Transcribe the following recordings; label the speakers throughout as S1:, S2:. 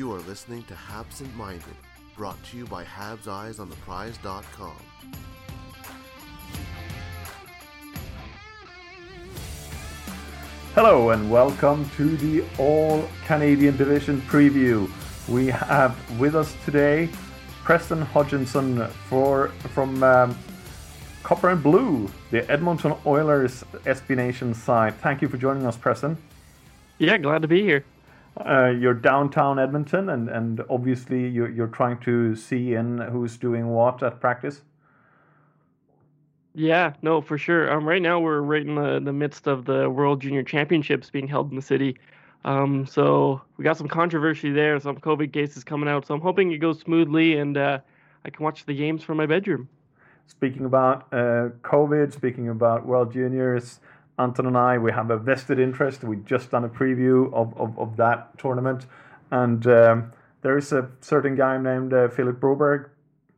S1: You are listening to Habsent Minded, brought to you by Habs Eyes on the Prize.com.
S2: Hello and welcome to the All Canadian Division preview. We have with us today Preston Hodgkinson for from um, Copper and Blue, the Edmonton Oilers SB Nation side. Thank you for joining us, Preston.
S3: Yeah, glad to be here.
S2: Uh, you're downtown Edmonton, and, and obviously you're, you're trying to see in who's doing what at practice.
S3: Yeah, no, for sure. Um, right now we're right in the, the midst of the World Junior Championships being held in the city. Um, so we got some controversy there, some COVID cases coming out. So I'm hoping it goes smoothly and uh, I can watch the games from my bedroom.
S2: Speaking about uh, COVID, speaking about World Juniors, Anton and I, we have a vested interest. We've just done a preview of, of, of that tournament, and um, there is a certain guy named uh, Philip Broberg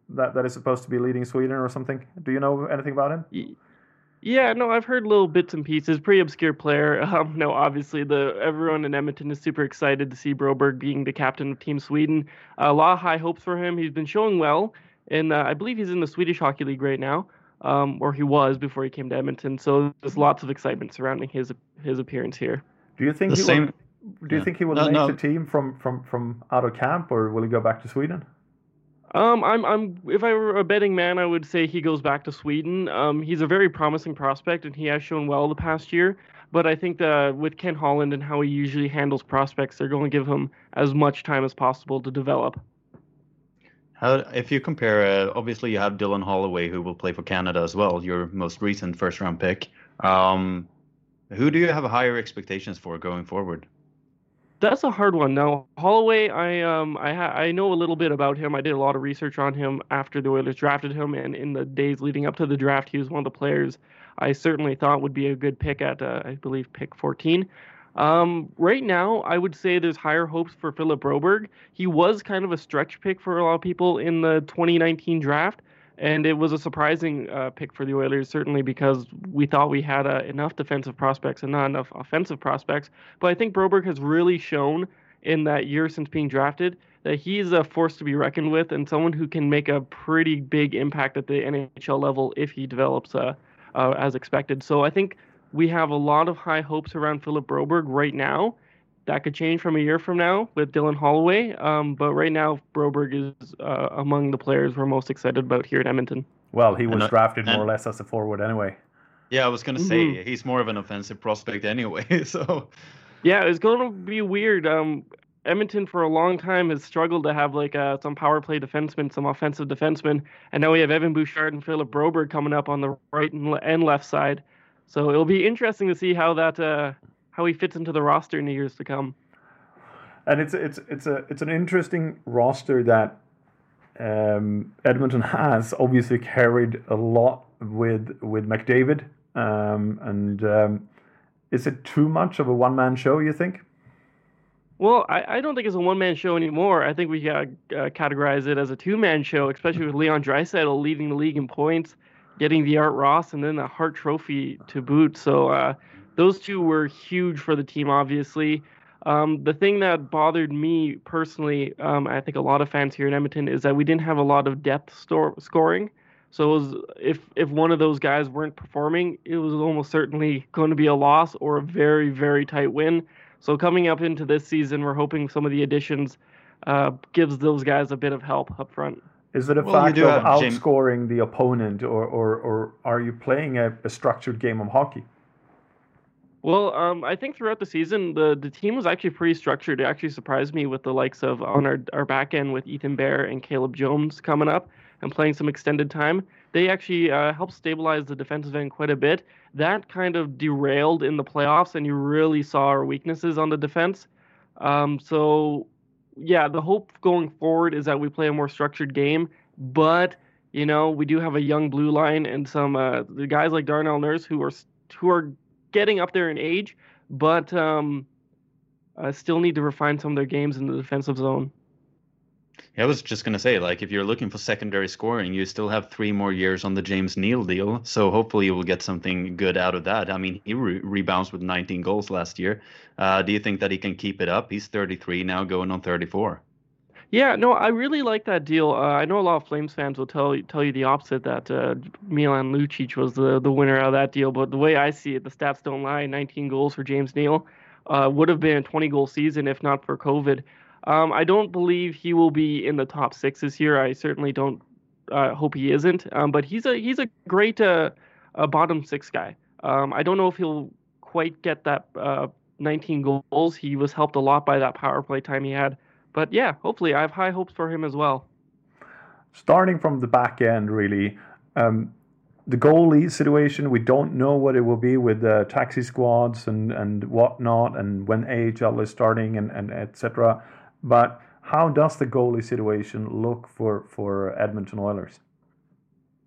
S2: that, that is supposed to be leading Sweden or something. Do you know anything about him?
S3: Yeah, no, I've heard little bits and pieces. Pretty obscure player. Um, no, obviously the everyone in Edmonton is super excited to see Broberg being the captain of Team Sweden. a lot of high hopes for him. He's been showing well, and uh, I believe he's in the Swedish Hockey League right now, um, or he was before he came to Edmonton. So there's lots of excitement surrounding his his appearance here.
S2: Do you think
S4: The
S2: he
S4: same-
S2: will? Do you
S4: yeah.
S2: think he will
S4: No,
S2: make
S4: no.
S2: the team from, from, from out of camp, or will he go back to Sweden?
S3: Um, I'm, I'm. If I were a betting man, I would say he goes back to Sweden. Um, he's a very promising prospect, and he has shown well the past year. But I think that with Ken Holland and how he usually handles prospects, they're going to give him as much time as possible to develop.
S4: How, if you compare, uh, obviously you have Dylan Holloway who will play for Canada as well, your most recent first round pick. Um, who do you have higher expectations for going forward?
S3: That's a hard one. Now, Holloway, I um, I ha- I know a little bit about him. I did a lot of research on him after the Oilers drafted him, and in the days leading up to the draft, he was one of the players I certainly thought would be a good pick at, uh, I believe, pick 14. Um, right now, I would say there's higher hopes for Philip Broberg. He was kind of a stretch pick for a lot of people in the 2019 draft, and it was a surprising uh, pick for the Oilers, certainly because we thought we had uh, enough defensive prospects and not enough offensive prospects. But I think Broberg has really shown in that year since being drafted that he's a force to be reckoned with and someone who can make a pretty big impact at the NHL level if he develops uh, uh, as expected. So I think we have a lot of high hopes around Philip Broberg right now. That could change from a year from now with Dylan Holloway. Um, but right now, Broberg is uh, among the players we're most excited about here at Edmonton.
S2: Well, he was
S4: And, uh,
S2: drafted more or less as a forward anyway.
S4: Yeah, I was gonna say
S3: Mhm.
S4: he's more of an offensive prospect anyway. So
S3: Yeah, it's going to be weird. Um, Edmonton for a long time has struggled to have like uh, some power play defensemen, some offensive defensemen, and now we have Evan Bouchard and Philip Broberg coming up on the right and, le- and left side. So it'll be interesting to see how that uh, how he fits into the roster in the years to come.
S2: and it's it's it's a it's an interesting roster that um, Edmonton has obviously carried a lot with with McDavid, um, and um, is it too much of a one man show? You think?
S3: Well, I, I don't think it's a one man show anymore. I think we got uh, categorize it as a two man show, especially with Leon Draisaitl leading the league in points, getting the Art Ross, and then the Hart Trophy to boot. So uh, those two were huge for the team, obviously. Um, the thing that bothered me personally, um, I think a lot of fans here in Edmonton, is that we didn't have a lot of depth scoring. So was, if if one of those guys weren't performing, it was almost certainly going to be a loss or a very very tight win. So coming up into this season, we're hoping some of the additions uh, gives those guys a bit of help up front.
S2: Is it a
S4: Well,
S2: fact of
S4: have Jim-
S2: outscoring the opponent, or, or, or are you playing a, a structured game of hockey?
S3: Well, um, I think throughout the season, the, the team was actually pretty structured. It actually surprised me with the likes of on our, our back end with Ethan Bear and Caleb Jones coming up and playing some extended time. They actually uh, helped stabilize the defensive end quite a bit. That kind of derailed in the playoffs, and you really saw our weaknesses on the defense. Um, so, yeah, the hope going forward is that we play a more structured game. But you know, we do have a young blue line and some uh, the guys like Darnell Nurse who are who are getting up there in age, but um, uh, still need to refine some of their games in the defensive zone.
S4: I was just gonna say, like, if you're looking for secondary scoring, you still have three more years on the James Neal deal, so hopefully you will get something good out of that. I mean, he re- rebounds with 19 goals last year. Uh, do you think that he can keep it up? He's 33 now, going on 34.
S3: Yeah, no, I really like that deal. Uh, I know a lot of Flames fans will tell tell you the opposite that uh, Milan Lucic was the the winner of that deal, but the way I see it, the stats don't lie. 19 goals for James Neal uh, would have been a 20 goal season if not for COVID. Um, I don't believe he will be in the top six this year. I certainly don't uh, hope he isn't. Um, but he's a he's a great uh, a bottom six guy. Um, I don't know if he'll quite get that uh, 19 goals. He was helped a lot by that power play time he had. But yeah, hopefully, I have high hopes for him as well.
S2: Starting from the back end, really, um, the goalie situation, we don't know what it will be with the taxi squads and, and whatnot, and when AHL is starting, and, and etc. But how does the goalie situation look for, for Edmonton Oilers?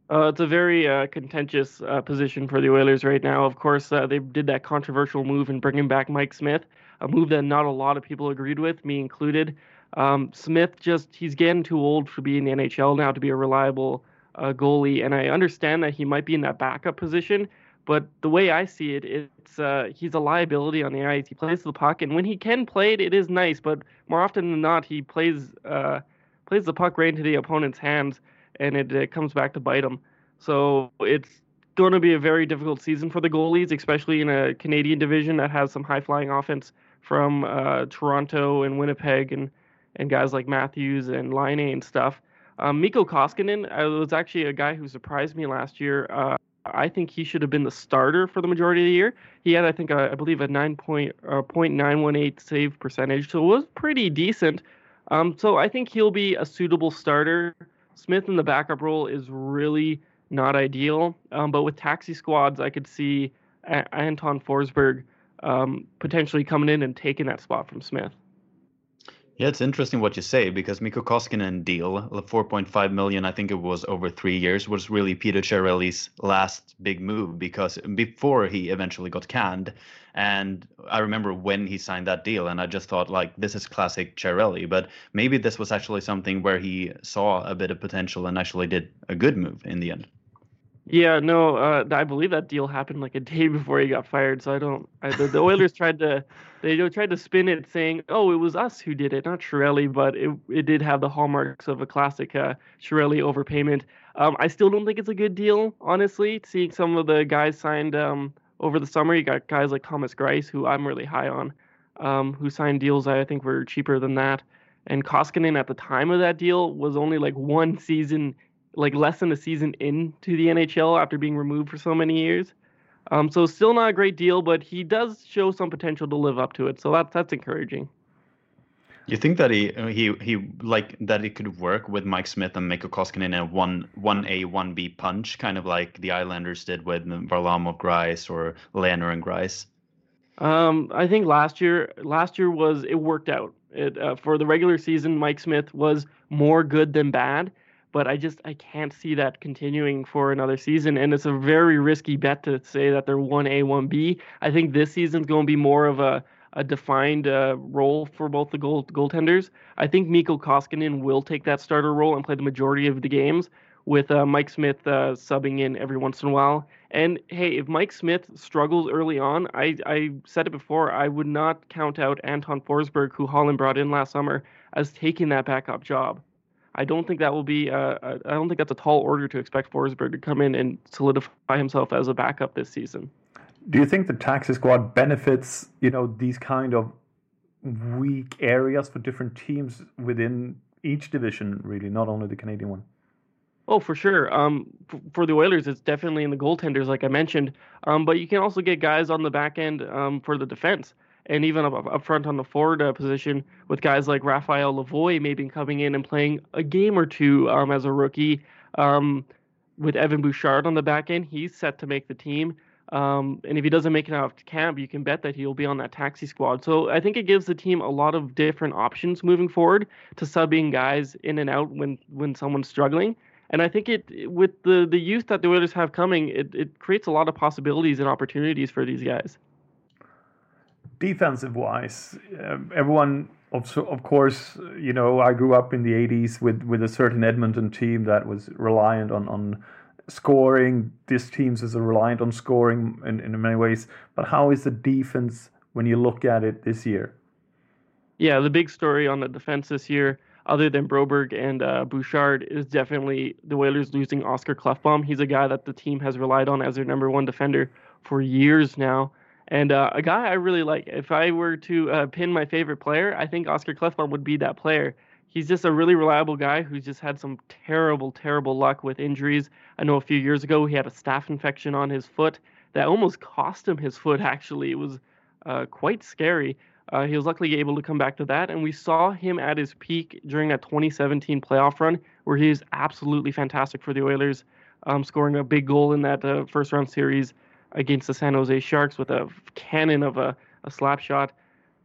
S3: Uh, it's a very uh, contentious uh, position for the Oilers right now. Of course, uh, they did that controversial move in bringing back Mike Smith, a move that not a lot of people agreed with, me included. Um, Smith just he's getting too old to be in the NHL now to be a reliable uh, goalie, and I understand that he might be in that backup position. But the way I see it, it's uh, he's a liability on the ice. He plays the puck, and when he can play it, it is nice. But more often than not, he plays uh, plays the puck right into the opponent's hands, and it, it comes back to bite him. So it's going to be a very difficult season for the goalies, especially in a Canadian division that has some high flying offense from uh, Toronto and Winnipeg and and guys like Matthews and Laine and stuff. Um, Mikko Koskinen was actually a guy who surprised me last year. Uh, I think he should have been the starter for the majority of the year. He had, I think, I believe, a 9 point, uh, 0.918 save percentage, so it was pretty decent. Um, so I think he'll be a suitable starter. Smith in the backup role is really not ideal, um, but with taxi squads, I could see a- Anton Forsberg um, potentially coming in and taking that spot from Smith.
S4: Yeah, it's interesting what you say because Mikko Koskinen deal, uh, 4.5 million, I think it was over three years, was really Peter Chiarelli's last big move because before he eventually got canned. And I remember when he signed that deal, and I just thought, like, this is classic Chiarelli. But maybe this was actually something where he saw a bit of potential and actually did a good move in the end.
S3: Yeah, no, uh, I believe that deal happened like a day before he got fired. So I don't. I, the, the Oilers tried to, they tried to spin it saying, "Oh, it was us who did it, not Chiarelli," but it it did have the hallmarks of a classic uh, Chiarelli overpayment. Um, I still don't think it's a good deal, honestly. Seeing some of the guys signed um, over the summer, you got guys like Thomas Greiss, who I'm really high on, um, who signed deals I think were cheaper than that. And Koskinen at the time of that deal was only like one season like less than a season into the NHL after being removed for so many years. Um, so still not a great deal, but he does show some potential to live up to it. So that's that's encouraging.
S4: You think that he he he like that it could work with Mike Smith and Mikko Koskinen in a one one A one B punch, kind of like the Islanders did with Varlamov Greiss, or Lehner and Greiss.
S3: Um, I think last year last year was it worked out. It uh, for the regular season, Mike Smith was more good than bad but I just I can't see that continuing for another season. And it's a very risky bet to say that they're one A, one B. I think this season's going to be more of a a defined uh, role for both the goal goaltenders. I think Mikko Koskinen will take that starter role and play the majority of the games, with uh, Mike Smith uh, subbing in every once in a while. And hey, if Mike Smith struggles early on, I, I said it before, I would not count out Anton Forsberg, who Holland brought in last summer, as taking that backup job. I don't think that will be. Uh, I don't think that's a tall order to expect Forsberg to come in and solidify himself as a backup this season.
S2: Do you think the taxi squad benefits, you know, these kind of weak areas for different teams within each division, really, not only the Canadian one?
S3: Oh, for sure. Um, for, for the Oilers, it's definitely in the goaltenders, like I mentioned. Um, but you can also get guys on the back end um, for the defense and even up, up front on the forward uh, position with guys like Raphael Lavoie maybe coming in and playing a game or two um, as a rookie. Um, with Evan Bouchard on the back end, he's set to make the team. Um, and if he doesn't make it out of camp, you can bet that he'll be on that taxi squad. So I think it gives the team a lot of different options moving forward to subbing guys in and out when when someone's struggling. And I think it with the the youth that the Oilers have coming, it, it creates a lot of possibilities and opportunities for these guys.
S2: Defensive wise, uh, everyone of, of course, you know, I grew up in the 80s with, with a certain Edmonton team that was reliant on, on scoring. This team's is reliant on scoring in, in many ways. But how is the defense when you look at it this year?
S3: Yeah, the big story on the defense this year, other than Broberg and uh, Bouchard, is definitely the Oilers losing Oscar Klefbom. He's a guy that the team has relied on as their number one defender for years now. And uh, a guy I really like. If I were to uh, pin my favorite player, I think Oscar Klefbom would be that player. He's just a really reliable guy who's just had some terrible, terrible luck with injuries. I know a few years ago he had a staph infection on his foot that almost cost him his foot. Actually, it was uh, quite scary. Uh, he was luckily able to come back to that, and we saw him at his peak during that 2017 playoff run, where he was absolutely fantastic for the Oilers, um, scoring a big goal in that uh, first round series against the San Jose Sharks with a cannon of a, a slap shot.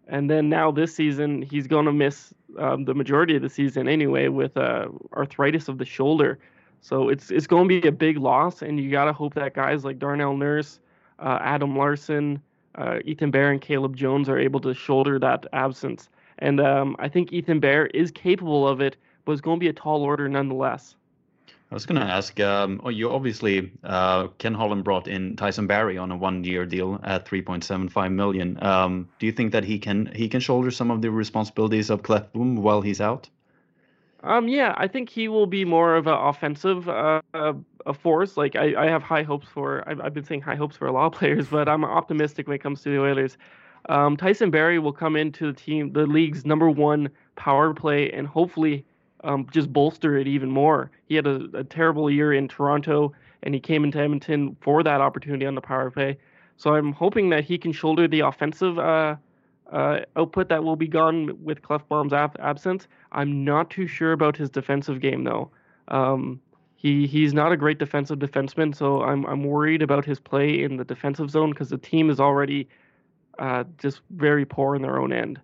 S3: And then now this season, he's going to miss um, the majority of the season anyway with uh, arthritis of the shoulder. So it's it's going to be a big loss, and you got to hope that guys like Darnell Nurse, uh, Adam Larsson, uh, Ethan Bear, and Caleb Jones are able to shoulder that absence. And um, I think Ethan Bear is capable of it, but it's going to be a tall order nonetheless.
S4: I was going to ask. Um, oh, you obviously uh, Ken Holland brought in Tyson Barrie on a one-year deal at 3.75 million. Um, do you think that he can he can shoulder some of the responsibilities of Klefbom while he's out?
S3: Um, yeah, I think he will be more of an offensive uh, a force. Like I, I have high hopes for. I've, I've been saying high hopes for a lot of players, but I'm optimistic when it comes to the Oilers. Um, Tyson Barrie will come into the team, the league's number one power play, and hopefully um, just bolster it even more. He had a, a, terrible year in Toronto, and he came into Edmonton for that opportunity on the power play. So I'm hoping that he can shoulder the offensive uh, uh, output that will be gone with Klefbom's ab- absence. I'm not too sure about his defensive game though. Um, he he's not a great defensive defenseman, so I'm I'm worried about his play in the defensive zone because the team is already uh, just very poor in their own end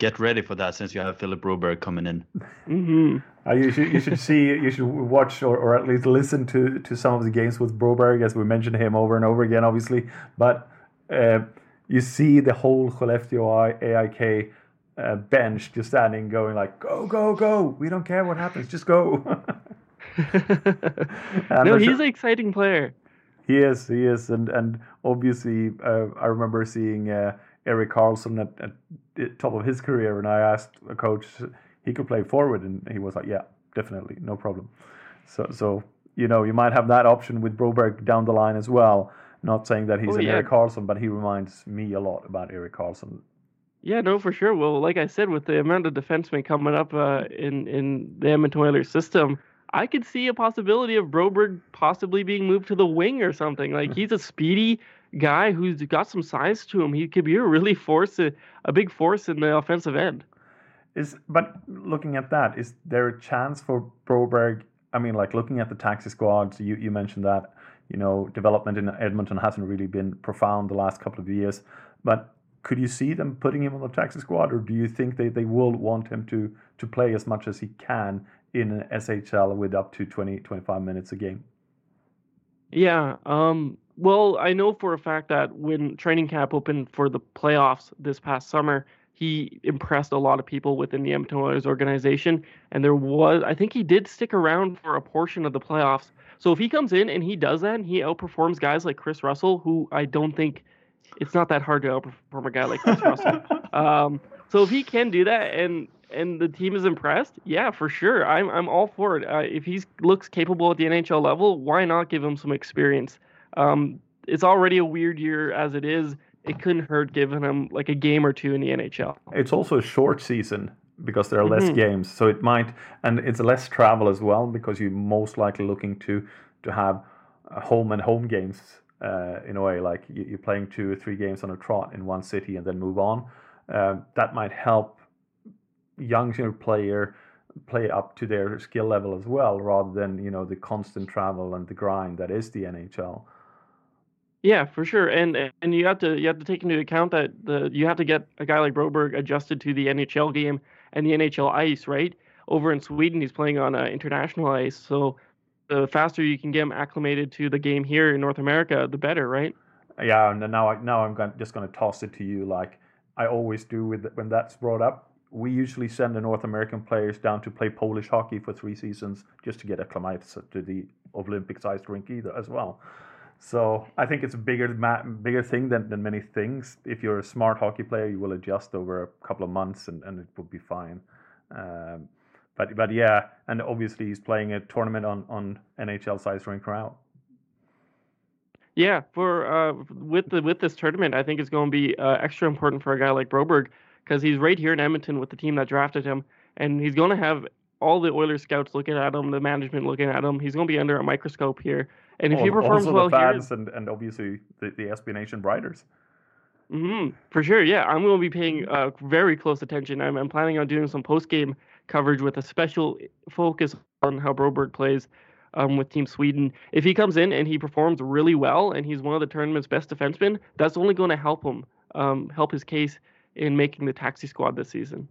S4: get ready for that since you have Philip Broberg coming in.
S3: Mm-hmm.
S2: Uh, you should you should see you should watch or, or at least listen to to some of the games with Broberg as we mentioned him over and over again, obviously. But uh, you see the whole Skellefteå AIK uh, bench just standing, going like, "Go, go, go! We don't care what happens, just go."
S3: no, he's an exciting player.
S2: He is, he is, and and obviously, uh, I remember seeing uh, Karlsson at, at the top of his career, and I asked a coach he could play forward, and he was like, "Yeah, definitely, no problem." So, so you know, you might have that option with Broberg down the line as well. Not saying that he's oh, an yeah. Erik Karlsson, but he reminds me a lot about Erik Karlsson.
S3: Yeah, no, for sure. Well, like I said, with the amount of defensemen coming up uh, in in the Edmonton Oilers system, I could see a possibility of Broberg possibly being moved to the wing or something. Like he's a speedy guy who's got some size to him. He could be a really force, a, a big force in the offensive end.
S2: Is but looking at that, is there a chance for Broberg? I mean, like looking at the taxi squads, you, you mentioned that you know development in Edmonton hasn't really been profound the last couple of years, but could you see them putting him on the taxi squad, or do you think they, they will want him to to play as much as he can in an SHL with up to 20 25 minutes a game?
S3: Yeah, um, well, I know for a fact that when training camp opened for the playoffs this past summer, he impressed a lot of people within the Edmonton Oilers organization. And there was, I think he did stick around for a portion of the playoffs. So if he comes in and he does that, and he outperforms guys like Kris Russell, who I don't think it's not that hard to outperform a guy like Kris Russell. Um, so if he can do that and and the team is impressed, yeah, for sure, I'm I'm all for it. Uh, if he looks capable at the NHL level, why not give him some experience? Um, it's already a weird year as it is. It couldn't hurt giving him like a game or two in the NHL.
S2: It's also a short season because there are less mm-hmm. games, so it might, and it's less travel as well because you're most likely looking to to have home and home games uh, in a way, like you're playing two or three games on a trot in one city and then move on. Uh, that might help younger player play up to their skill level as well, rather than you know the constant travel and the grind that is the NHL.
S3: Yeah, for sure, and and you have to you have to take into account that the you have to get a guy like Broberg adjusted to the NHL game and the NHL ice, right? Over in Sweden, he's playing on uh, international ice, so the faster you can get him acclimated to the game here in North America, the better, right?
S2: Yeah, and now I, now I'm going, just going to toss it to you, like I always do with when that's brought up. We usually send the North American players down to play Polish hockey for three seasons just to get acclimated to the Olympic-sized rink either as well. So I think it's a bigger bigger thing than, than many things. If you're a smart hockey player, you will adjust over a couple of months and, and it will be fine. Um, but but yeah, and obviously he's playing a tournament on on NHL size rink route.
S3: Yeah, for uh, with the with this tournament, I think it's going to be uh, extra important for a guy like Broberg because he's right here in Edmonton with the team that drafted him, and he's going to have all the Oilers scouts looking at him, the management looking at him. He's going to be under a microscope here and if he performs
S2: also
S3: well
S2: the fans
S3: here,
S2: and, and obviously the, the SB Nation Briders.
S3: Mm-hmm, for sure, yeah. I'm going to be paying uh, very close attention. I'm, I'm planning on doing some post game coverage with a special focus on how Broberg plays um, with Team Sweden. If he comes in and he performs really well and he's one of the tournament's best defensemen, that's only going to help him um, help his case in making the taxi squad this season.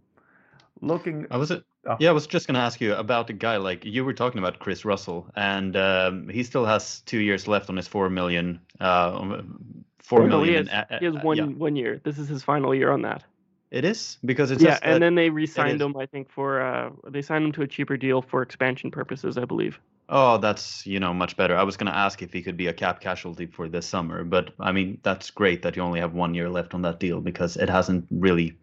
S2: Looking,
S4: I was it. Oh. Yeah, I was just going to ask you about the guy like you were talking about Kris Russell, and um, he still has two years left on his four million. Uh, um, four
S3: no,
S4: million.
S3: He has, he has one yeah. one year. This is his final year on that.
S4: It is because it's
S3: yeah, and then they re-signed him. I think for uh, they signed him to a cheaper deal for expansion purposes. I believe.
S4: Oh, that's you know much better. I was going to ask if he could be a cap casualty for this summer, but I mean that's great that you only have one year left on that deal because it hasn't really,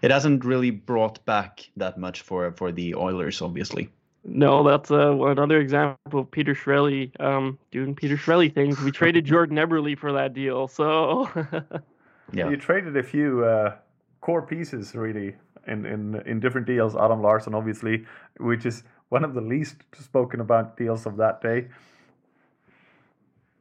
S4: it hasn't really brought back that much for for the Oilers, obviously.
S3: No, that's uh, another example of Peter Chiarelli um, doing Peter Chiarelli things. We traded Jordan Eberle for that deal, so
S2: yeah, you traded a few uh, core pieces really in in in different deals. Adam Larsson, obviously, which is one of the least spoken about deals of that day.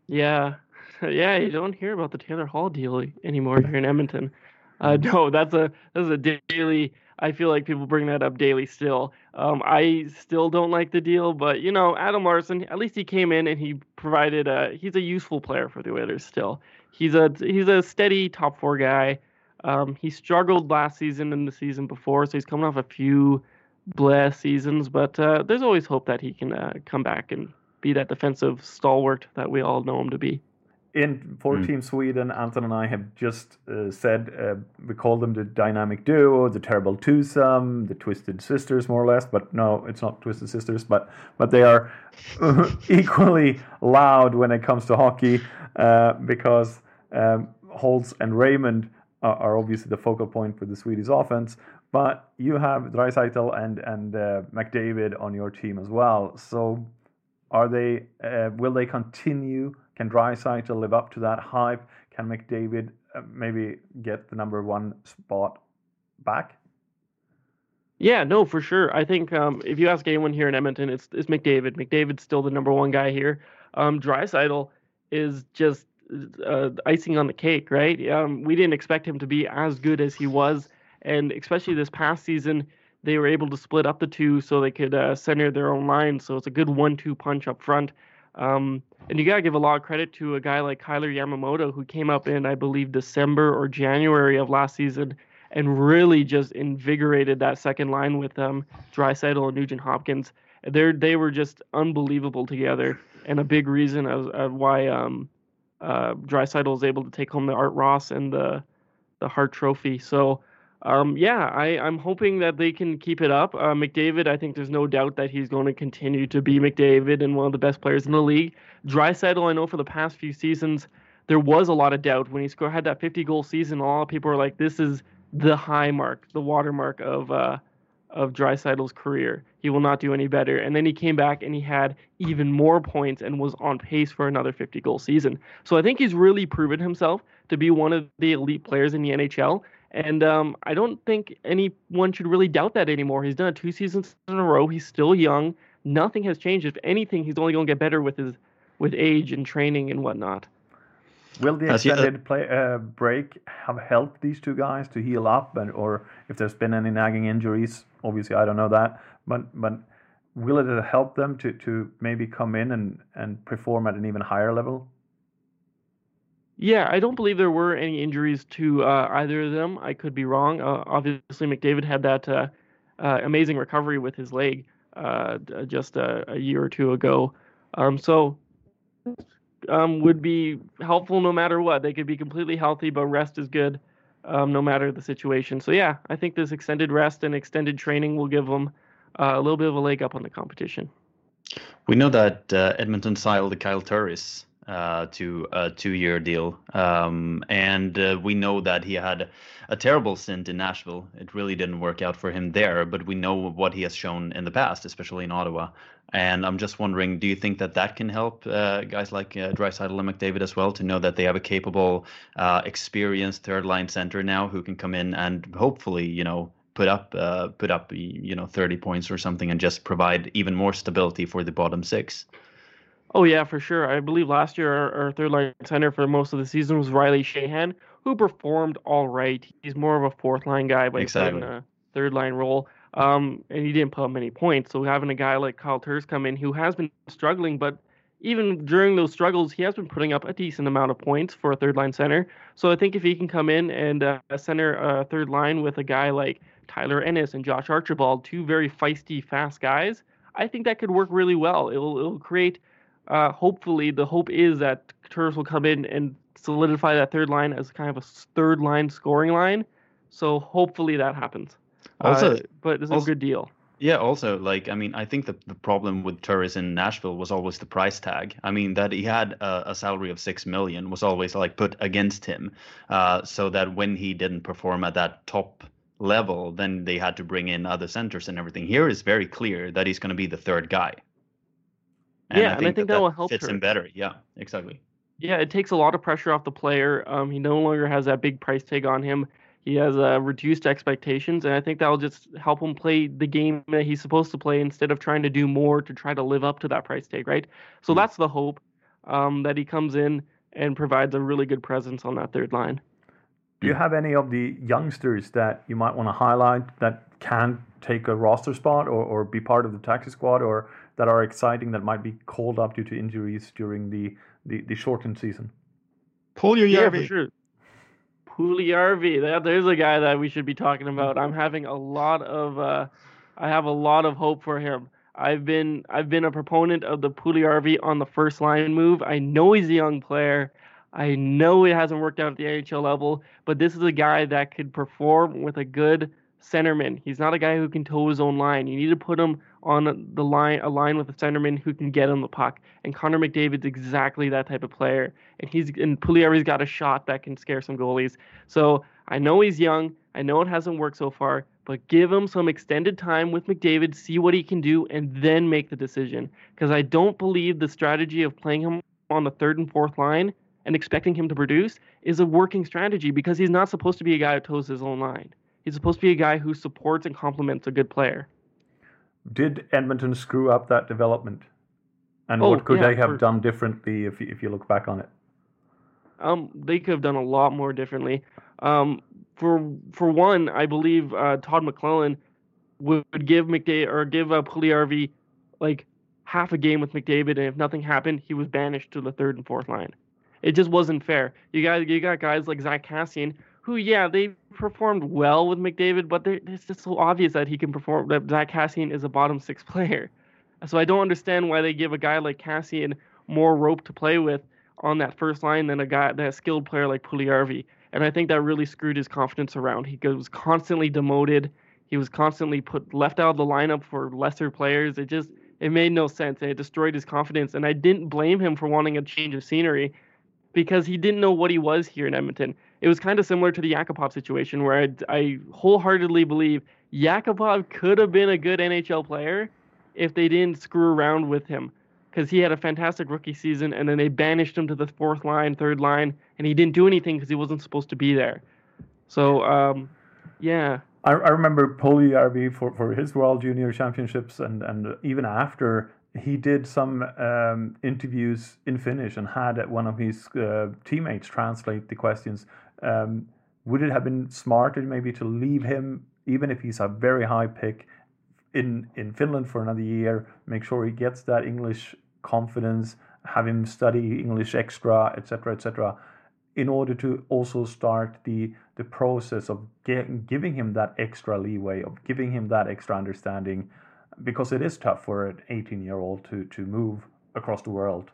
S3: Yeah, yeah, you don't hear about the Taylor Hall deal anymore here in Edmonton. Uh, no, that's a that's a daily. I feel like people bring that up daily still. Um, I still don't like the deal, but you know, Adam Larsson. at least he came in and he provided a. He's a useful player for the Oilers still. He's a he's a steady top four guy. Um, he struggled last season and the season before, so he's coming off a few bleh seasons, but uh, there's always hope that he can uh, come back and be that defensive stalwart that we all know him to be.
S2: In for mm. Team Sweden, Anton and I have just uh, said uh, we call them the dynamic duo, the terrible twosome, the twisted sisters, more or less. But no, it's not twisted sisters, but but they are equally loud when it comes to hockey uh, because um, Holtz and Raymond are, are obviously the focal point for the Swedish offense, but you have Draisaitl and and uh, McDavid on your team as well. So, are they? Uh, will they continue? Can Draisaitl live up to that hype? Can McDavid uh, maybe get the number one spot back?
S3: Yeah, no, for sure. I think um, if you ask anyone here in Edmonton, it's it's McDavid. McDavid's still the number one guy here. Um, Draisaitl is just uh, icing on the cake, right? Um, we didn't expect him to be as good as he was and especially this past season, they were able to split up the two so they could uh, center their own line. So it's a good one-two punch up front. Um, and you gotta give a lot of credit to a guy like Kailer Yamamoto, who came up in I believe December or January of last season and really just invigorated that second line with um, Draisaitl and Nugent Hopkins. They they were just unbelievable together, and a big reason of, of why um, uh, Draisaitl was able to take home the Art Ross and the the Hart Trophy. So um, yeah, I, I'm hoping that they can keep it up. Uh, McDavid, I think there's no doubt that he's going to continue to be McDavid and one of the best players in the league. Draisaitl, I know for the past few seasons, there was a lot of doubt when he scored, had that 50 goal season. A lot of people were like, "This is the high mark, the watermark of uh, of Draisaitl's career. He will not do any better." And then he came back and he had even more points and was on pace for another 50 goal season. So I think he's really proven himself to be one of the elite players in the NHL. And um, I don't think anyone should really doubt that anymore. He's done it two seasons in a row. He's still young. Nothing has changed. If anything, he's only going to get better with his with age and training and whatnot.
S2: Will the extended play uh, break have helped these two guys to heal up, and or if there's been any nagging injuries? Obviously, I don't know that, but but will it help them to to maybe come in and and perform at an even higher level?
S3: Yeah, I don't believe there were any injuries to uh, either of them. I could be wrong. Uh, obviously, McDavid had that uh, uh amazing recovery with his leg uh, just a, a, year or two ago. Um, so, um, would be helpful no matter what. They could be completely healthy, but rest is good um, no matter the situation. So, yeah, I think this extended rest and extended training will give them uh, a little bit of a leg up on the competition.
S4: We know that Edmonton signed Kyle Turris uh, to a two-year deal, um, and uh, we know that he had a terrible stint in Nashville. It really didn't work out for him there, but we know what he has shown in the past, especially in Ottawa. And I'm just wondering, do you think that that can help uh, guys like uh, Draisaitl and McDavid as well to know that they have a capable, uh, experienced third-line center now who can come in and hopefully, you know, put up uh, put up you know 30 points or something and just provide even more stability for the bottom six.
S3: Oh yeah, for sure. I believe last year our, our third line center for most of the season was Riley Sheahan, who performed all right. He's more of a fourth line guy, but exactly. a third line role. Um, and he didn't put up many points. So having a guy like Kyle Turris come in who has been struggling, but even during those struggles, he has been putting up a decent amount of points for a third line center. So I think if he can come in and uh, center a third line with a guy like Tyler Ennis and Josh Archibald, two very feisty, fast guys, I think that could work really well. It'll it'll create uh, hopefully, the hope is that Turris will come in and solidify that third line as kind of a third line scoring line. So hopefully that happens. Uh, also, uh, but it's also, a good deal.
S4: Yeah. Also, like I mean, I think the the problem with Turris in Nashville was always the price tag. I mean, that he had a, a salary of six million was always like put against him, uh, so that when he didn't perform at that top level, then they had to bring in other centers and everything. Here is very clear that he's going to be the third guy.
S3: And yeah, I and I think that, that, will help
S4: fits
S3: her.
S4: him better. Yeah, exactly.
S3: Yeah, it takes a lot of pressure off the player. Um, he no longer has that big price tag on him. He has uh, reduced expectations, and I think that will just help him play the game that he's supposed to play instead of trying to do more to try to live up to that price tag, right? So mm-hmm. that's the hope um, that he comes in and provides a really good presence on that third line.
S2: Do you have any of the youngsters that you might want to highlight that can take a roster spot or, or be part of the taxi squad or that are exciting that might be called up due to injuries during the, the, the shortened season?
S4: Puljujärvi.
S3: Yeah, for sure. Puljujärvi. That, there's a guy that we should be talking about. I'm having a lot of uh, I have a lot of hope for him. I've been I've been a proponent of the Puljujärvi on the first line move. I know he's a young player. I know it hasn't worked out at the NHL level, but this is a guy that could perform with a good centerman. He's not a guy who can toe his own line. You need to put him on the line, a line with a centerman who can get him the puck. And Connor McDavid's exactly that type of player. And he's and Puljujärvi's got a shot that can scare some goalies. So I know he's young. I know it hasn't worked so far, but give him some extended time with McDavid, see what he can do, and then make the decision. Because I don't believe the strategy of playing him on the third and fourth line and expecting him to produce is a working strategy because he's not supposed to be a guy who toes his own line. He's supposed to be a guy who supports and complements a good player.
S2: Did Edmonton screw up that development? And oh, what could yeah, they have for, done differently if you, if you look back on it?
S3: Um, they could have done a lot more differently. Um, for for one, I believe uh, Todd McLellan would give McDavid or give uh, Puljujärvi like half a game with McDavid, and if nothing happened, he was banished to the third and fourth line. It just wasn't fair. You got you got guys like Zack Kassian who, yeah, they performed well with McDavid, but it's just so obvious that he can perform. That Zack Kassian is a bottom six player, so I don't understand why they give a guy like Kassian more rope to play with on that first line than a guy that skilled player like Puljujärvi. And I think that really screwed his confidence around. He was constantly demoted. He was constantly put left out of the lineup for lesser players. It just it made no sense and it destroyed his confidence. And I didn't blame him for wanting a change of scenery because he didn't know what he was here in Edmonton it was kind of similar to the Yakupov situation where I, I wholeheartedly believe Yakupov could have been a good NHL player if they didn't screw around with him because he had a fantastic rookie season and then they banished him to the fourth line, third line, and he didn't do anything because he wasn't supposed to be there. So, um, yeah.
S2: I, I remember Puljujärvi for, for his World Junior Championships and, and even after he did some um, interviews in Finnish and had one of his uh, teammates translate the questions um, would it have been smarter maybe to leave him, even if he's a very high pick, in in Finland for another year? Make sure he gets that English confidence, have him study English extra, etc., etc. in order to also start the the process of get, giving him that extra leeway, of giving him that extra understanding, because it is tough for an 18 year old to to move across the world.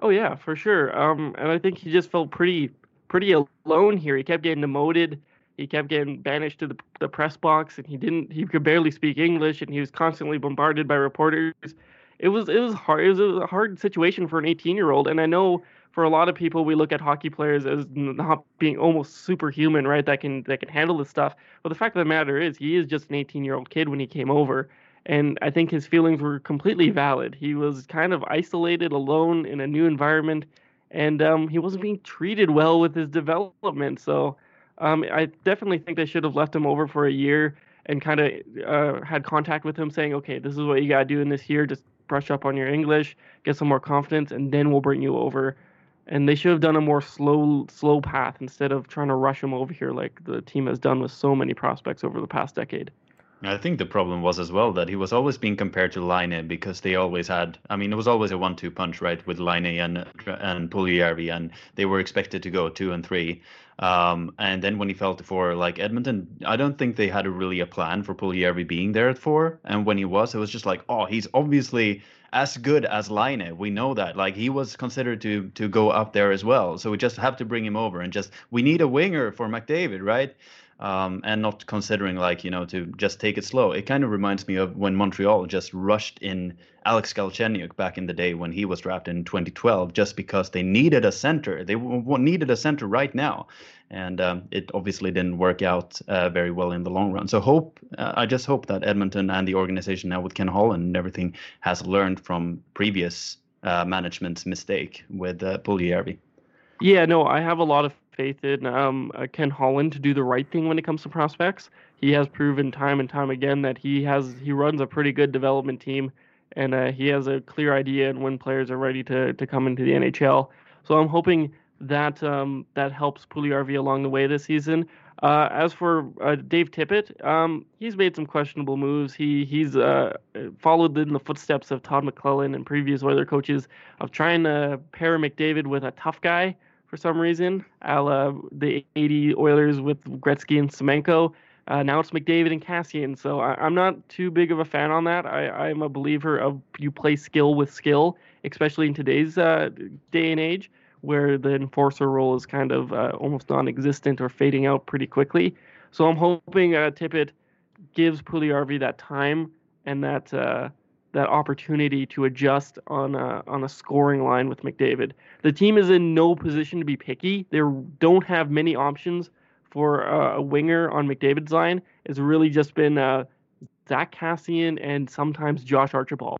S3: Oh yeah, for sure. Um, and I think he just felt pretty pretty alone here. He kept getting demoted. He kept getting banished to the the press box, and he didn't. He could barely speak English, and he was constantly bombarded by reporters. It was it was hard. It was a hard situation for an 18 year old, and I know for a lot of people we look at hockey players as not being almost superhuman, right? That can that can handle this stuff. But the fact of the matter is, he is just an 18 year old kid when he came over, and I think his feelings were completely valid. He was kind of isolated, alone in a new environment, and um, he wasn't being treated well with his development. So um, I definitely think they should have left him over for a year and kind of uh, had contact with him, saying, "Okay, this is what you got to do in this year. Just brush up on your English, get some more confidence, and then we'll bring you over." And they should have done a more slow, slow path instead of trying to rush him over here like the team has done with so many prospects over the past decade.
S4: I think the problem was as well that he was always being compared to Laine because they always had. I mean, it was always a one-two punch, right, with Laine and and Puljujarvi, and they were expected to go two and three. Um, and then when he fell to four, like Edmonton, I don't think they had a really a plan for Puljujarvi being there at four. And when he was, it was just like, oh, he's obviously as good as Laine. We know that. Like he was considered to to go up there as well. So we just have to bring him over and just we need a winger for McDavid, right? Um, and not considering like you know to just take it slow. It kind of reminds me of when Montreal just rushed in Alex Galchenyuk back in the day when he was drafted in 2012, just because they needed a center. They w- needed a center right now, and um, it obviously didn't work out uh, very well in the long run. So hope uh, I just hope that Edmonton and the organization now with Ken Holland and everything has learned from previous uh, management's mistake with uh, Puljujarvi.
S3: Yeah, no, I have a lot of faith in um, uh, Ken Holland to do the right thing when it comes to prospects. He has proven time and time again that he has he runs a pretty good development team, and uh, he has a clear idea and when players are ready to to come into the NHL. So I'm hoping that um, that helps Puljujarvi along the way this season. Uh, as for uh, Dave Tippett, um, he's made some questionable moves. He he's uh, followed in the footsteps of Todd McLellan and previous Oiler coaches of trying to pair McDavid with a tough guy for some reason, a la the 80 Oilers with Gretzky and Semenko. Uh, now it's McDavid and Kassian. So I, am not too big of a fan on that. I, am a believer of you play skill with skill, especially in today's uh, day and age where the enforcer role is kind of uh, almost non-existent or fading out pretty quickly. So I'm hoping uh, Tippett gives Puljujarvi that time and that uh, that opportunity to adjust on a, on a scoring line with McDavid. The team is in no position to be picky. They don't have many options for uh, a winger on McDavid's line. It's really just been uh, Zack Kassian and sometimes Josh Archibald,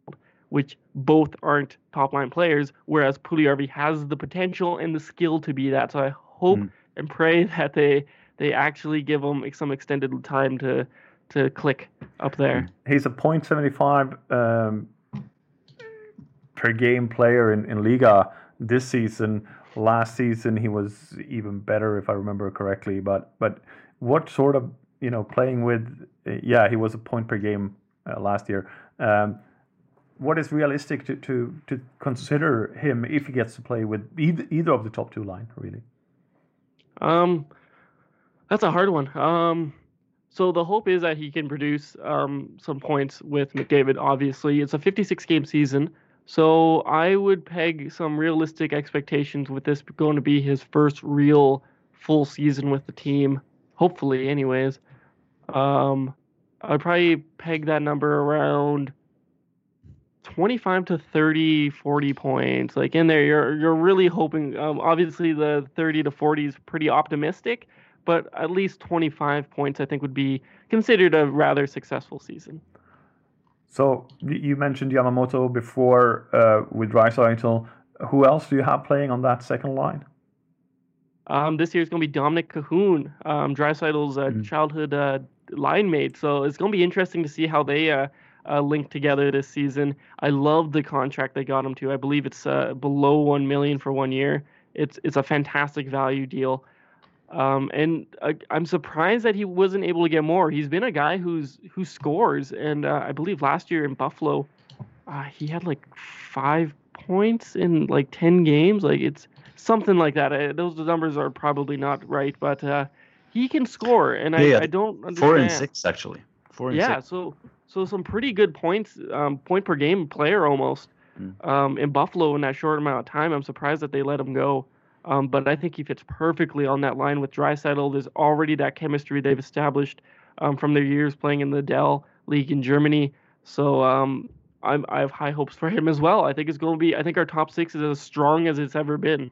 S3: which both aren't top line players, whereas Puljujarvi has the potential and the skill to be that. So I hope mm. and pray that they they actually give him some extended time to to click up there.
S2: He's a .75 um, per game player in, in Liiga this season. Last season he was even better, if I remember correctly. But but what sort of you know playing with? Yeah, he was a point per game uh, last year. Um, what is realistic to, to to consider him if he gets to play with either either of the top two line really?
S3: Um, that's a hard one. Um, so the hope is that he can produce um, some points with McDavid. Obviously, it's a 56 game season, so I would peg some realistic expectations with this going to be his first real full season with the team. Hopefully, anyways. Um, I'd probably peg that number around 25 to 30 40 points like in there you're you're really hoping um, obviously the 30 to 40 is pretty optimistic but at least 25 points I think would be considered a rather successful season.
S2: So you mentioned Yamamoto before uh, with Draisaitl. Who else do you have playing on that second line?
S3: Um, this year is going to be Dominic Kahun, um, Draisaitl's uh, mm. childhood uh, line mate. So it's going to be interesting to see how they uh, uh, link together this season. I love the contract they got him to. I believe it's uh, below one million for one year. It's it's a fantastic value deal. Um, and uh, I'm surprised that he wasn't able to get more. He's been a guy who's who scores, and uh, I believe last year in Buffalo, uh, he had like five points in like ten games. Like it's something like that. Uh, those numbers are probably not right, but uh, he can score, and I,
S4: Yeah,
S3: I don't understand.
S4: Four and six actually. Four and
S3: Yeah,
S4: six.
S3: so so some pretty good points, um, point per game player almost.
S4: Mm.
S3: Um, in Buffalo in that short amount of time, I'm surprised that they let him go. Um, but I think he fits perfectly on that line with Draisaitl. There's already that chemistry they've established um, from their years playing in the Dell League in Germany. So um, I'm, I have high hopes for him as well. I think it's going to be. I think our top six is as strong as it's ever been.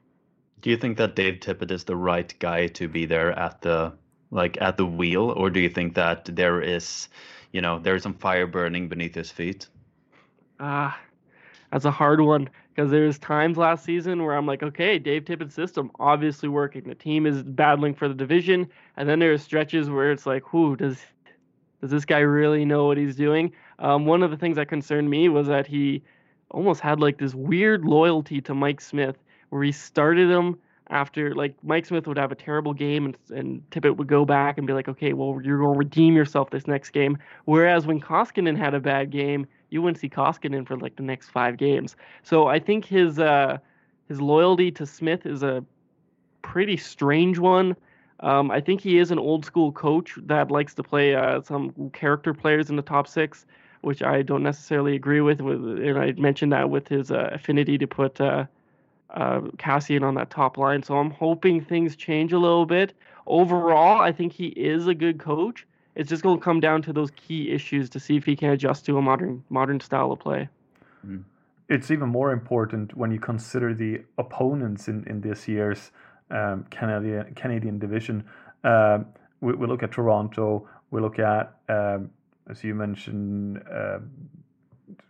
S4: Do you think that Dave Tippett is the right guy to be there at the like at the wheel, or do you think that there is, you know, there's some fire burning beneath his feet?
S3: Ah, that's a hard one because there's times last season where I'm like, okay, Dave Tippett's system obviously working. The team is battling for the division, and then there's stretches where it's like, who does does this guy really know what he's doing? Um, one of the things that concerned me was that he almost had like this weird loyalty to Mike Smith, where he started him after like Mike Smith would have a terrible game and, and Tippett would go back and be like, okay, well you're going to redeem yourself this next game. Whereas when Koskinen had a bad game, you wouldn't see Koskinen for like the next five games. So I think his uh, his loyalty to Smith is a pretty strange one. Um, I think he is an old school coach that likes to play uh, some character players in the top six, which I don't necessarily agree with. with and I mentioned that with his uh, affinity to put uh, uh, Kassian on that top line. So I'm hoping things change a little bit. Overall, I think he is a good coach. It's just going to come down to those key issues to see if he can adjust to a modern modern style of play.
S2: it's even more important when you consider the opponents in, in this year's um, Canadian Canadian division. Um, we, we look at Toronto. We look at, um, as you mentioned, uh,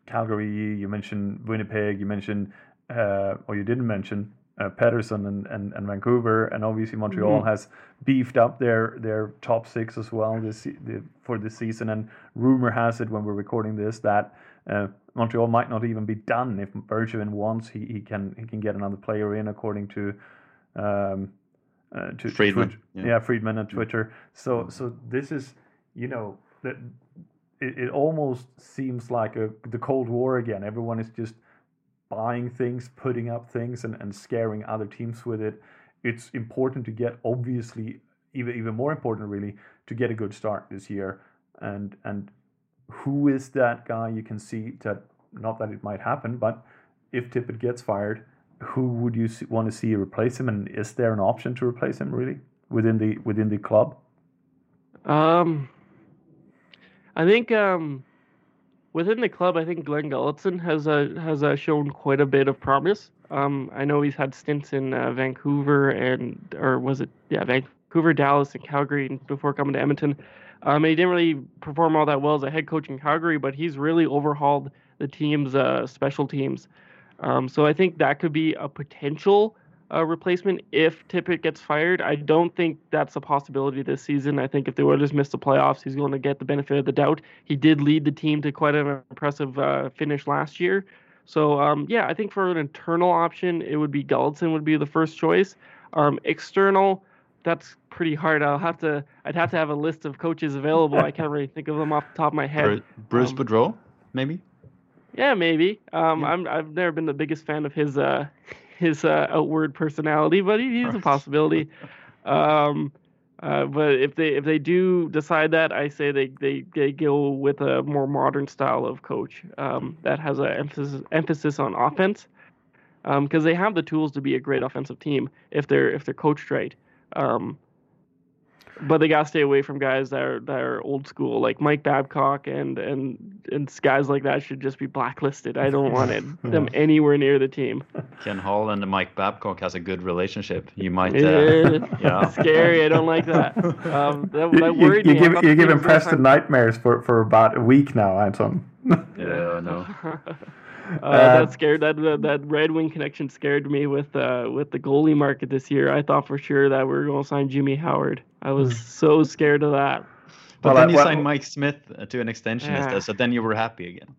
S2: Calgary. You mentioned Winnipeg. You mentioned, uh, or you didn't mention uh, Pettersson and, and, and Vancouver, and obviously Montreal has beefed up their their top six as well this the, for this season. And rumor has it when we're recording this that uh, Montreal might not even be done if Bergevin wants. He, he can he can get another player in according to. Um, uh, to
S4: Friedman, yeah.
S2: yeah. Friedman on Twitter. So so this is you know that it, it almost seems like a the Cold War again. Everyone is just buying things, putting up things, and, and scaring other teams with it. It's important to get obviously even even more important really to get a good start this year. And and who is that guy you can see that not that it might happen, but if Tippett gets fired, who would you want to see replace him? And is there an option to replace him really within the within the club?
S3: Um, I think um, within the club, I think Glen Gulutzan has uh, has uh, shown quite a bit of promise. Um, I know he's had stints in uh, Vancouver and or was it yeah Vancouver, Dallas, and Calgary before coming to Edmonton. Um, he didn't really perform all that well as a head coach in Calgary, but he's really overhauled the team's uh, special teams. Um, so I think that could be a potential uh, replacement if Tippett gets fired. I don't think that's a possibility this season. I think if the Oilers miss the playoffs, he's going to get the benefit of the doubt. He did lead the team to quite an impressive uh, finish last year. So um, yeah, I think for an internal option, it would be Gulutzan would be the first choice. Um, external, that's pretty hard. I'll have to. I'd have to have a list of coaches available. I can't really think of them off the top of my head.
S4: Bruce
S3: um,
S4: Boudreau, maybe.
S3: Yeah, maybe. Um, I'm I've never been the biggest fan of his uh his uh, outward personality, but he, he's a possibility. Um, uh, but if they if they do decide that, I say they, they, they go with a more modern style of coach um, that has an emphasis emphasis on offense, because they have the tools to be a great offensive team if they're if they're coached right. Um, but they gotta stay away from guys that are that are old school, like Mike Babcock and and and guys like that should just be blacklisted. I don't want it, them anywhere near the team.
S4: Ken Holland and Mike Babcock has a good relationship. You might, uh,
S3: Yeah,
S4: yeah.
S3: scary. I don't like that. Um, that,
S2: You,
S3: that
S2: you,
S3: worried
S2: you
S3: me. I
S2: give
S3: thought
S2: you're
S3: the team
S2: giving Preston nightmares for, for about a week now, Anton.
S4: Yeah, no.
S3: Uh, that scared that, that that Red Wing connection scared me with uh with the goalie market this year. I thought for sure that we were going to sign Jimmy Howard. I was so scared of that.
S4: But
S2: Well,
S4: then you
S2: well-
S4: signed Mike Smith uh, to an extension
S3: Yeah.
S4: instead, so then you were happy again.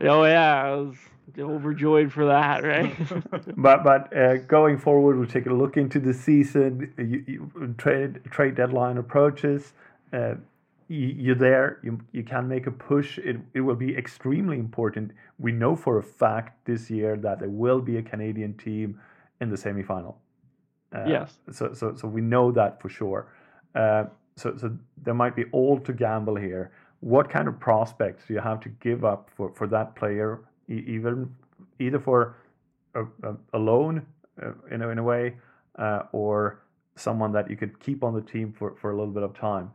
S3: Oh yeah, I was overjoyed for that, right?
S2: But but uh, going forward, we'll take a look into the season. You, you, trade trade deadline approaches. Uh, you, you're there. You you can make a push. It it will be extremely important. We know for a fact this year that there will be a Canadian team in the semifinal. Uh,
S3: Yes.
S2: So so so we know that for sure. Uh, so so there might be all to gamble here. What kind of prospects do you have to give up for for that player, even either for a, a, a loan, uh, you know, in a way, uh, or someone that you could keep on the team for for a little bit of time?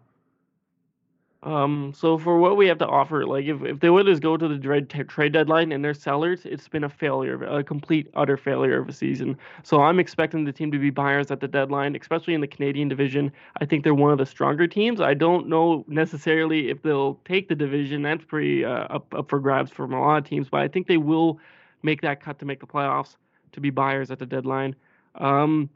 S3: Um, so for what we have to offer, like if, if the Oilers go to the trade trade deadline and they're sellers, it's been a failure, a complete utter failure of a season. So I'm expecting the team to be buyers at the deadline, especially in the Canadian division. I think they're one of the stronger teams. I don't know necessarily if they'll take the division. That's pretty uh, up up for grabs from a lot of teams, but I think they will make that cut to make the playoffs to be buyers at the deadline. Um,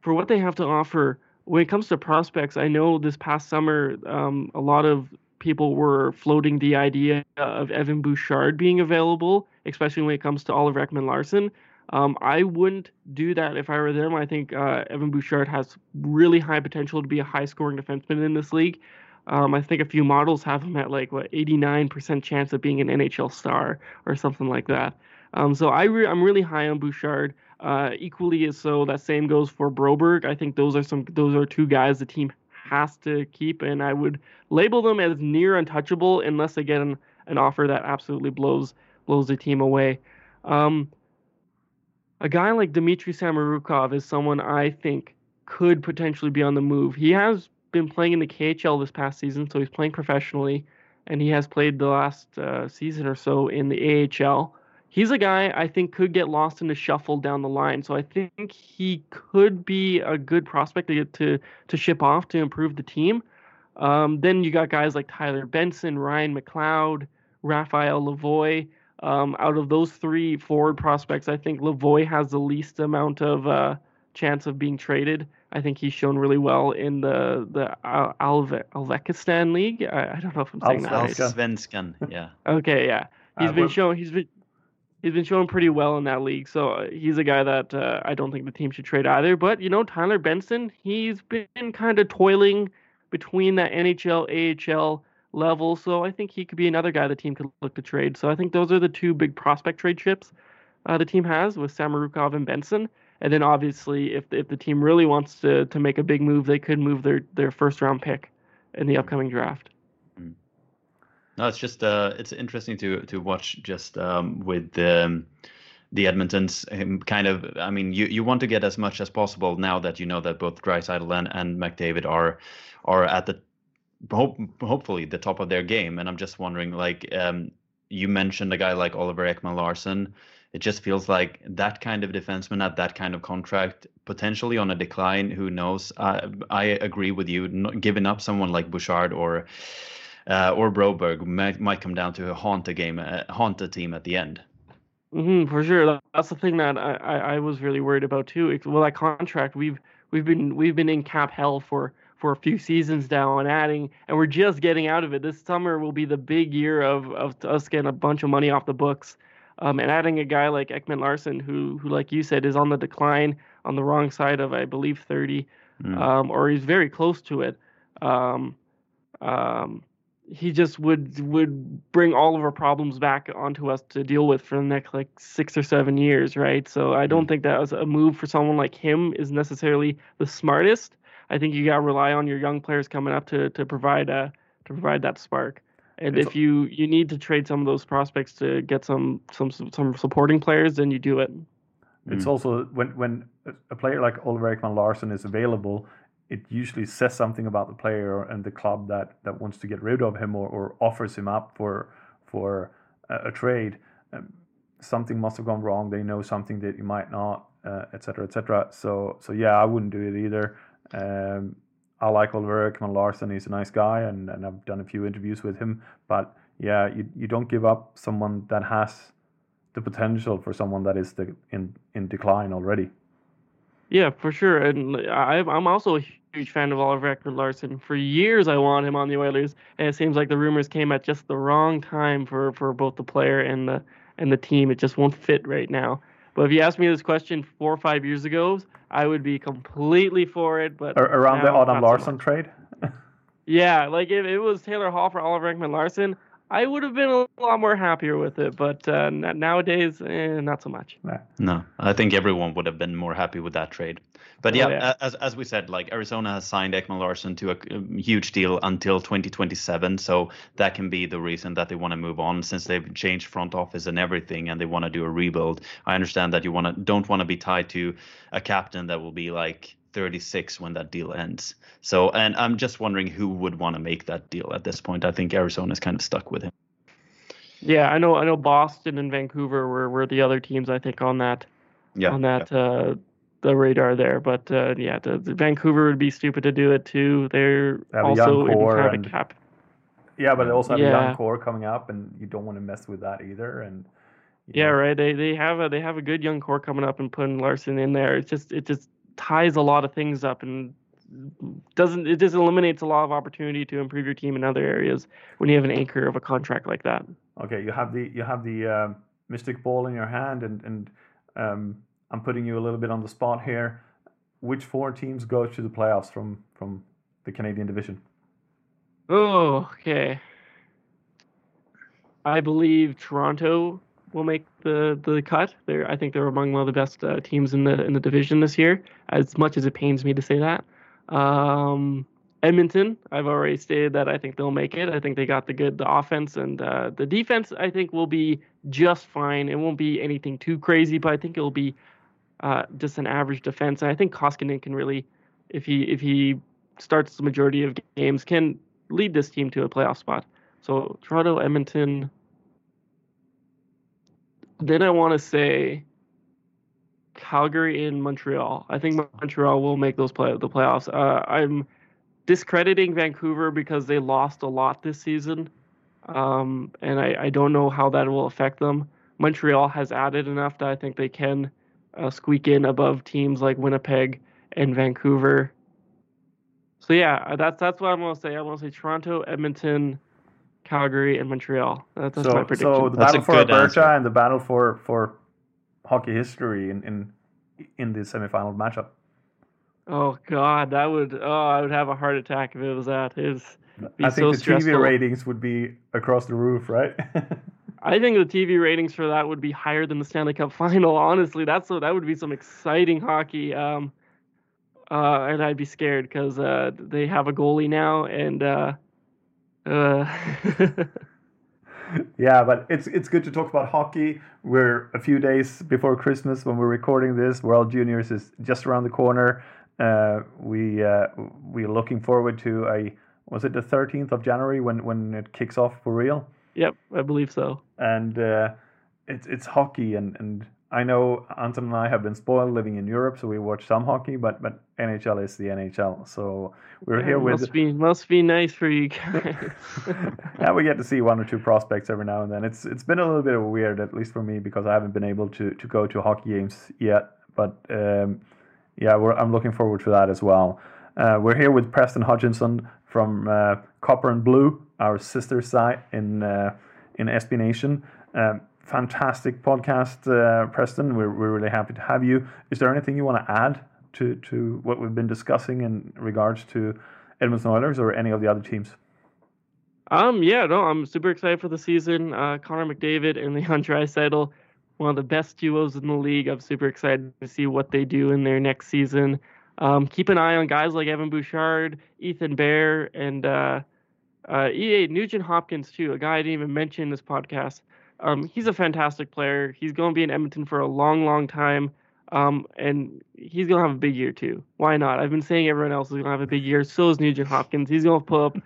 S3: for what they have to offer when it comes to prospects, I know this past summer, um, a lot of people were floating the idea of Evan Bouchard being available, especially when it comes to Oliver Ekman-Larsson. Um, I wouldn't do that if I were them. I think uh, Evan Bouchard has really high potential to be a high scoring defenseman in this league. Um, I think a few models have him at like what 89% chance of being an NHL star or something like that. Um, so I re- I'm really high on Bouchard. Uh, equally as so, that same goes for Broberg. I think those are some those are two guys the team has to keep, and I would label them as near untouchable unless they get an, an offer that absolutely blows blows the team away. Um, a guy like Dmitry Samorukov is someone I think could potentially be on the move. He has been playing in the KHL this past season, so he's playing professionally, and he has played the last uh, season or so in the AHL he's a guy I think could get lost in the shuffle down the line. So I think he could be a good prospect to get to to ship off to improve the team. Um, then you got guys like Tyler Benson, Ryan McLeod, Raphael Lavoie. Um, out of those three forward prospects, I think Lavoie has the least amount of uh, chance of being traded. I think he's shown really well in the the Alve- Alvekistan League. I, I, don't know if I'm saying that right.
S4: Svenskan, yeah.
S3: Okay, yeah. He's
S2: Uh,
S3: been shown. He's been he's been showing pretty well in that league. So uh, he's a guy that uh, I don't think the team should trade either. But you know, Tyler Benson, he's been kind of toiling between that NHL AHL level. So I think he could be another guy the team could look to trade. So I think those are the two big prospect trade chips uh, the team has with Samorukov and Benson. And then obviously, if if the team really wants to to make a big move, they could move their their first round pick in the upcoming draft.
S4: No, it's just uh, it's interesting to to watch just um, with the the Edmontons um, kind of. I mean, you, you want to get as much as possible now that you know that both Draisaitl and, and McDavid are are at the hope, hopefully the top of their game. And I'm just wondering, like um, you mentioned a guy like Oliver Ekman-Larsson. It just feels like that kind of defenseman at that kind of contract, potentially on a decline. Who knows? I I agree with you. Not giving up someone like Bouchard or uh, or Broberg might, might come down to haunt a game, uh, haunt a team at the end.
S3: hmm for sure. That's the thing that I, I, I was really worried about too. Well, that contract we've we've been we've been in cap hell for for a few seasons now and adding, and we're just getting out of it. This summer will be the big year of of us getting a bunch of money off the books, um, and adding a guy like Ekman-Larsson, who who like you said is on the decline, on the wrong side of I believe 30,
S4: Mm.
S3: um, or he's very close to it. Um, um, he just would would bring all of our problems back onto us to deal with for the next like six or seven years, right? So I don't think that was a move for someone like him is necessarily the smartest. I think you got to rely on your young players coming up to to provide uh to provide that spark. And
S2: It's
S3: if you you need to trade some of those prospects to get some some some supporting players, then you do it.
S2: It's also when when a- a player like Oliver Ekman-Larsson is available, it usually says something about the player and the club that, that wants to get rid of him or, or offers him up for for a, a trade. Um, something must have gone wrong. They know something that you might not, uh, etc. et. So so yeah, I wouldn't do it either. Um, I like Oliver Ekman-Larsson. He's a nice guy, and, and I've done a few interviews with him. But yeah, you, you don't give up someone that has the potential for someone that is the, in in decline already.
S3: Yeah, for sure. And I, I'm also a huge fan of Oliver Ekman-Larsson. For years, I wanted him on the Oilers, and it seems like the rumors came at just the wrong time for, for both the player and the and the team. It just won't fit right now. But if you asked me this question four or five years ago, I would be completely for it. But
S2: around the Adam
S3: not so Larsson
S2: trade.
S3: Yeah, like if it was Taylor Hall for Oliver Ekman-Larsson, I would have been a lot more happier with it, but uh, nowadays, eh, not so much.
S4: No, I think everyone would have been more happy with that trade. But
S3: Oh,
S4: yeah,
S3: yeah.
S4: as as we said, like Arizona has signed Ekman-Larsson to a um, huge deal until 2027, so that can be the reason that they want to move on since they've changed front office and everything, and they want to do a rebuild. I understand that you want to don't want to be tied to a captain that will be like 36 when that deal ends. So, and I'm just wondering who would want to make that deal at this point. I think Arizona's kind of stuck with him.
S3: Yeah, I know. I know Boston and Vancouver were, were the other teams I think on that
S4: Yeah,
S3: on that uh, the radar there. But uh, yeah, the, the Vancouver would be stupid to do it too. They're
S2: They have a
S3: also
S2: young
S3: in
S2: core
S3: kind of a cap.
S2: Yeah, but they also have a young core coming up, and you don't want to mess with that either. And
S3: Yeah,
S2: know,
S3: right. They they have a they have a good young core coming up and putting Larsson in there. It just it just ties a lot of things up and doesn't it just eliminates a lot of opportunity to improve your team in other areas when you have an anchor of a contract like that.
S2: Okay, you have the you have the um, mystic ball in your hand, and and um, I'm putting you a little bit on the spot here. Which four teams go to the playoffs from from the Canadian division?
S3: Oh, okay. I believe Toronto will make the the cut. They're I think they're among one of the best uh, teams in the in the division this year. As much as it pains me to say that. Um, Edmonton, I've already stated that I think they'll make it. I think they got the good the offense and uh, the defense. I think will be just fine. It won't be anything too crazy, but I think it'll be uh, just an average defense. And I think Koskinen can really, if he if he starts the majority of games, can lead this team to a playoff spot. So Toronto, Edmonton. Then I want to say Calgary and Montreal. I think Montreal will make those play the playoffs. Uh, I'm discrediting Vancouver because they lost a lot this season, um, and I, I don't know how that will affect them. Montreal has added enough that I think they can uh, squeak in above teams like Winnipeg and Vancouver. So yeah, that's that's what I'm gonna say. I'm gonna say Toronto, Edmonton, Calgary, and Montreal. That, that's my
S2: so
S3: prediction.
S2: so the
S4: That's
S2: battle for
S4: good
S2: Alberta
S4: answer.
S2: and the battle for for hockey history in in in the semifinal matchup.
S3: oh God, that would oh I would have a heart attack if it was that. It was, be
S2: I
S3: so
S2: think the
S3: stressful.
S2: TV ratings would be across the roof, right?
S3: I think the TV ratings for that would be higher than the Stanley Cup Final. Honestly, that's so that would be some exciting hockey. Um, uh, and I'd be scared because uh, they have a goalie now, and uh, uh,
S2: yeah, but it's it's good to talk about hockey. We're a few days before Christmas when we're recording this. World Juniors is just around the corner. Uh, we uh, we're looking forward to a was it the thirteenth of January when when it kicks off for real?
S3: yep, I believe so.
S2: and uh, it's it's hockey and and I know Anton and I have been spoiled living in Europe, so we watch some hockey, but but NHL is the NHL, so we're here
S3: Yeah,
S2: with
S3: must be must be nice for you guys.
S2: yeah we get to see one or two prospects every now and then. It's it's been a little bit of weird, at least for me, because I haven't been able to to go to hockey games yet, but um, yeah, we're, I'm looking forward to that as well. Uh, we're here with Preston Hodgkinson from uh, Copper and Blue, our sister site in uh, in SB Nation. Um, fantastic podcast, uh, Preston. We're, we're really happy to have you. Is there anything you want to add to, to what we've been discussing in regards to Edmonton Oilers or any of the other teams?
S3: Um, yeah, no, I'm super excited for the season. Uh, Connor McDavid and Leon Draisaitl, one of the best duos in the league. I'm super excited to see what they do in their next season. Um, keep an eye on guys like Evan Bouchard, Ethan Bear, and uh, uh, EA Nugent Hopkins too. A guy I didn't even mention in this podcast. Um, he's a fantastic player. He's going to be in Edmonton for a long, long time. Um, and he's gonna have a big year too. Why not? I've been saying everyone else is gonna have a big year. So is Nugent Hopkins. He's gonna put up,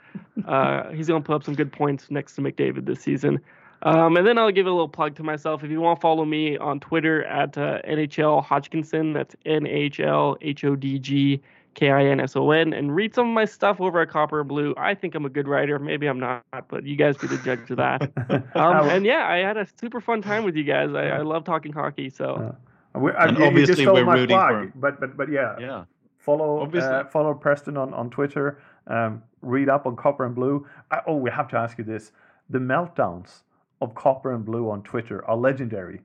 S3: uh, he's gonna put up some good points next to McDavid this season. Um, and then I'll give a little plug to myself. If you want to follow me on Twitter at uh, NHL Hodgkinson, that's N H L H O D G K I N S O N, and read some of my stuff over at Copper and Blue. I think I'm a good writer. Maybe I'm not, but you guys be the judge of that. Um, and yeah, I had a super fun time with you guys. I, I love talking hockey. So.
S2: We, I,
S4: And
S2: you- you
S4: obviously
S2: just stole
S4: we're
S2: my
S4: rooting for him.
S2: but but but yeah,
S4: Yeah.
S2: follow uh, follow Preston on, on Twitter. Um, read up on Copper and Blue. I, oh, we have to ask you this: the meltdowns of Copper and Blue on Twitter are legendary.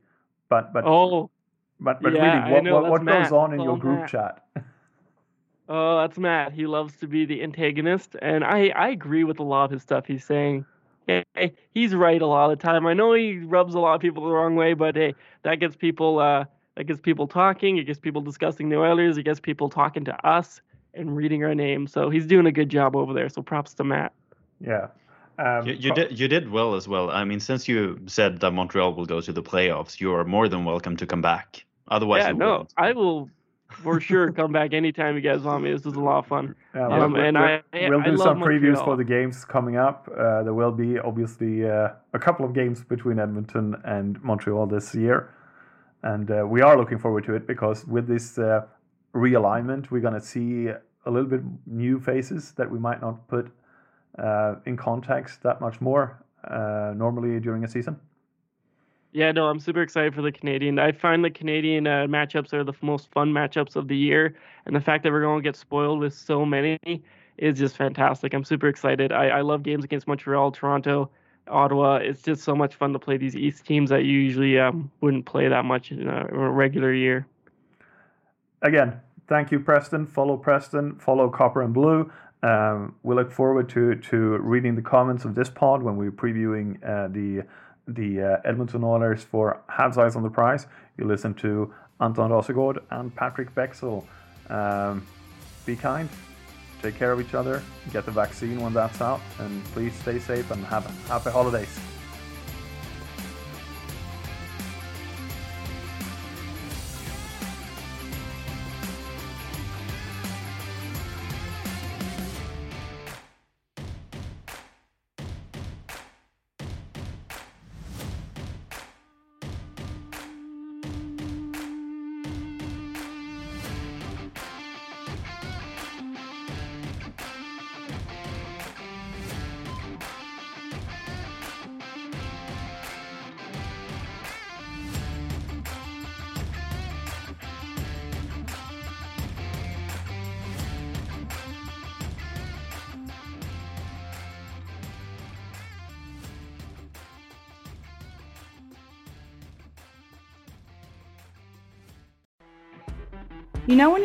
S2: But but
S3: Oh,
S2: but, but
S3: yeah,
S2: really, what
S3: know,
S2: what, what goes on in
S3: That's
S2: your group
S3: Matt.
S2: chat?
S3: Oh, that's Matt. He loves to be the antagonist, and I I agree with a lot of his stuff he's saying. hey, he's right a lot of the time. I know he rubs a lot of people the wrong way, but hey, that gets people uh, that gets people talking. It gets people discussing the Oilers. It gets people talking to us and reading our name. So he's doing a good job over there. So props to Matt.
S2: Yeah. Um,
S4: You, you did you did well as well. I mean, since you said that Montreal will go to the playoffs, you are more than welcome to come back. Otherwise,
S3: yeah,
S4: you
S3: no,
S4: wouldn't.
S3: I will for sure come back anytime you guys want me. This was a lot of fun.
S2: Yeah,
S3: Um,
S2: we'll,
S3: and
S2: we'll,
S3: I-
S2: we'll
S3: I
S2: do some previews
S3: Montreal.
S2: for the games coming up. Uh, there will be obviously uh, a couple of games between Edmonton and Montreal this year, and uh, we are looking forward to it because with this uh, realignment, we're going to see a little bit new faces that we might not put uh, in context that much more uh, normally during a season.
S3: Yeah, no, I'm super excited for the Canadian. I find the Canadian uh, matchups are the most fun matchups of the year, and the fact that we're going to get spoiled with so many is just fantastic. I'm super excited. I, I love games against Montreal, Toronto, Ottawa. It's just so much fun to play these East teams that you usually um, wouldn't play that much in a, in a regular year.
S2: again, thank you, Preston. Follow Preston. Follow Copper and Blue. Um, we look forward to to reading the comments of this pod when we're previewing uh, the the uh, Edmonton Oilers for Habs Eyes on the Prize. You listen to Anton Rasegård and Patrik Bexell. Um, be kind. Take care of each other. Get the vaccine when that's out, and please stay safe and have happy holidays.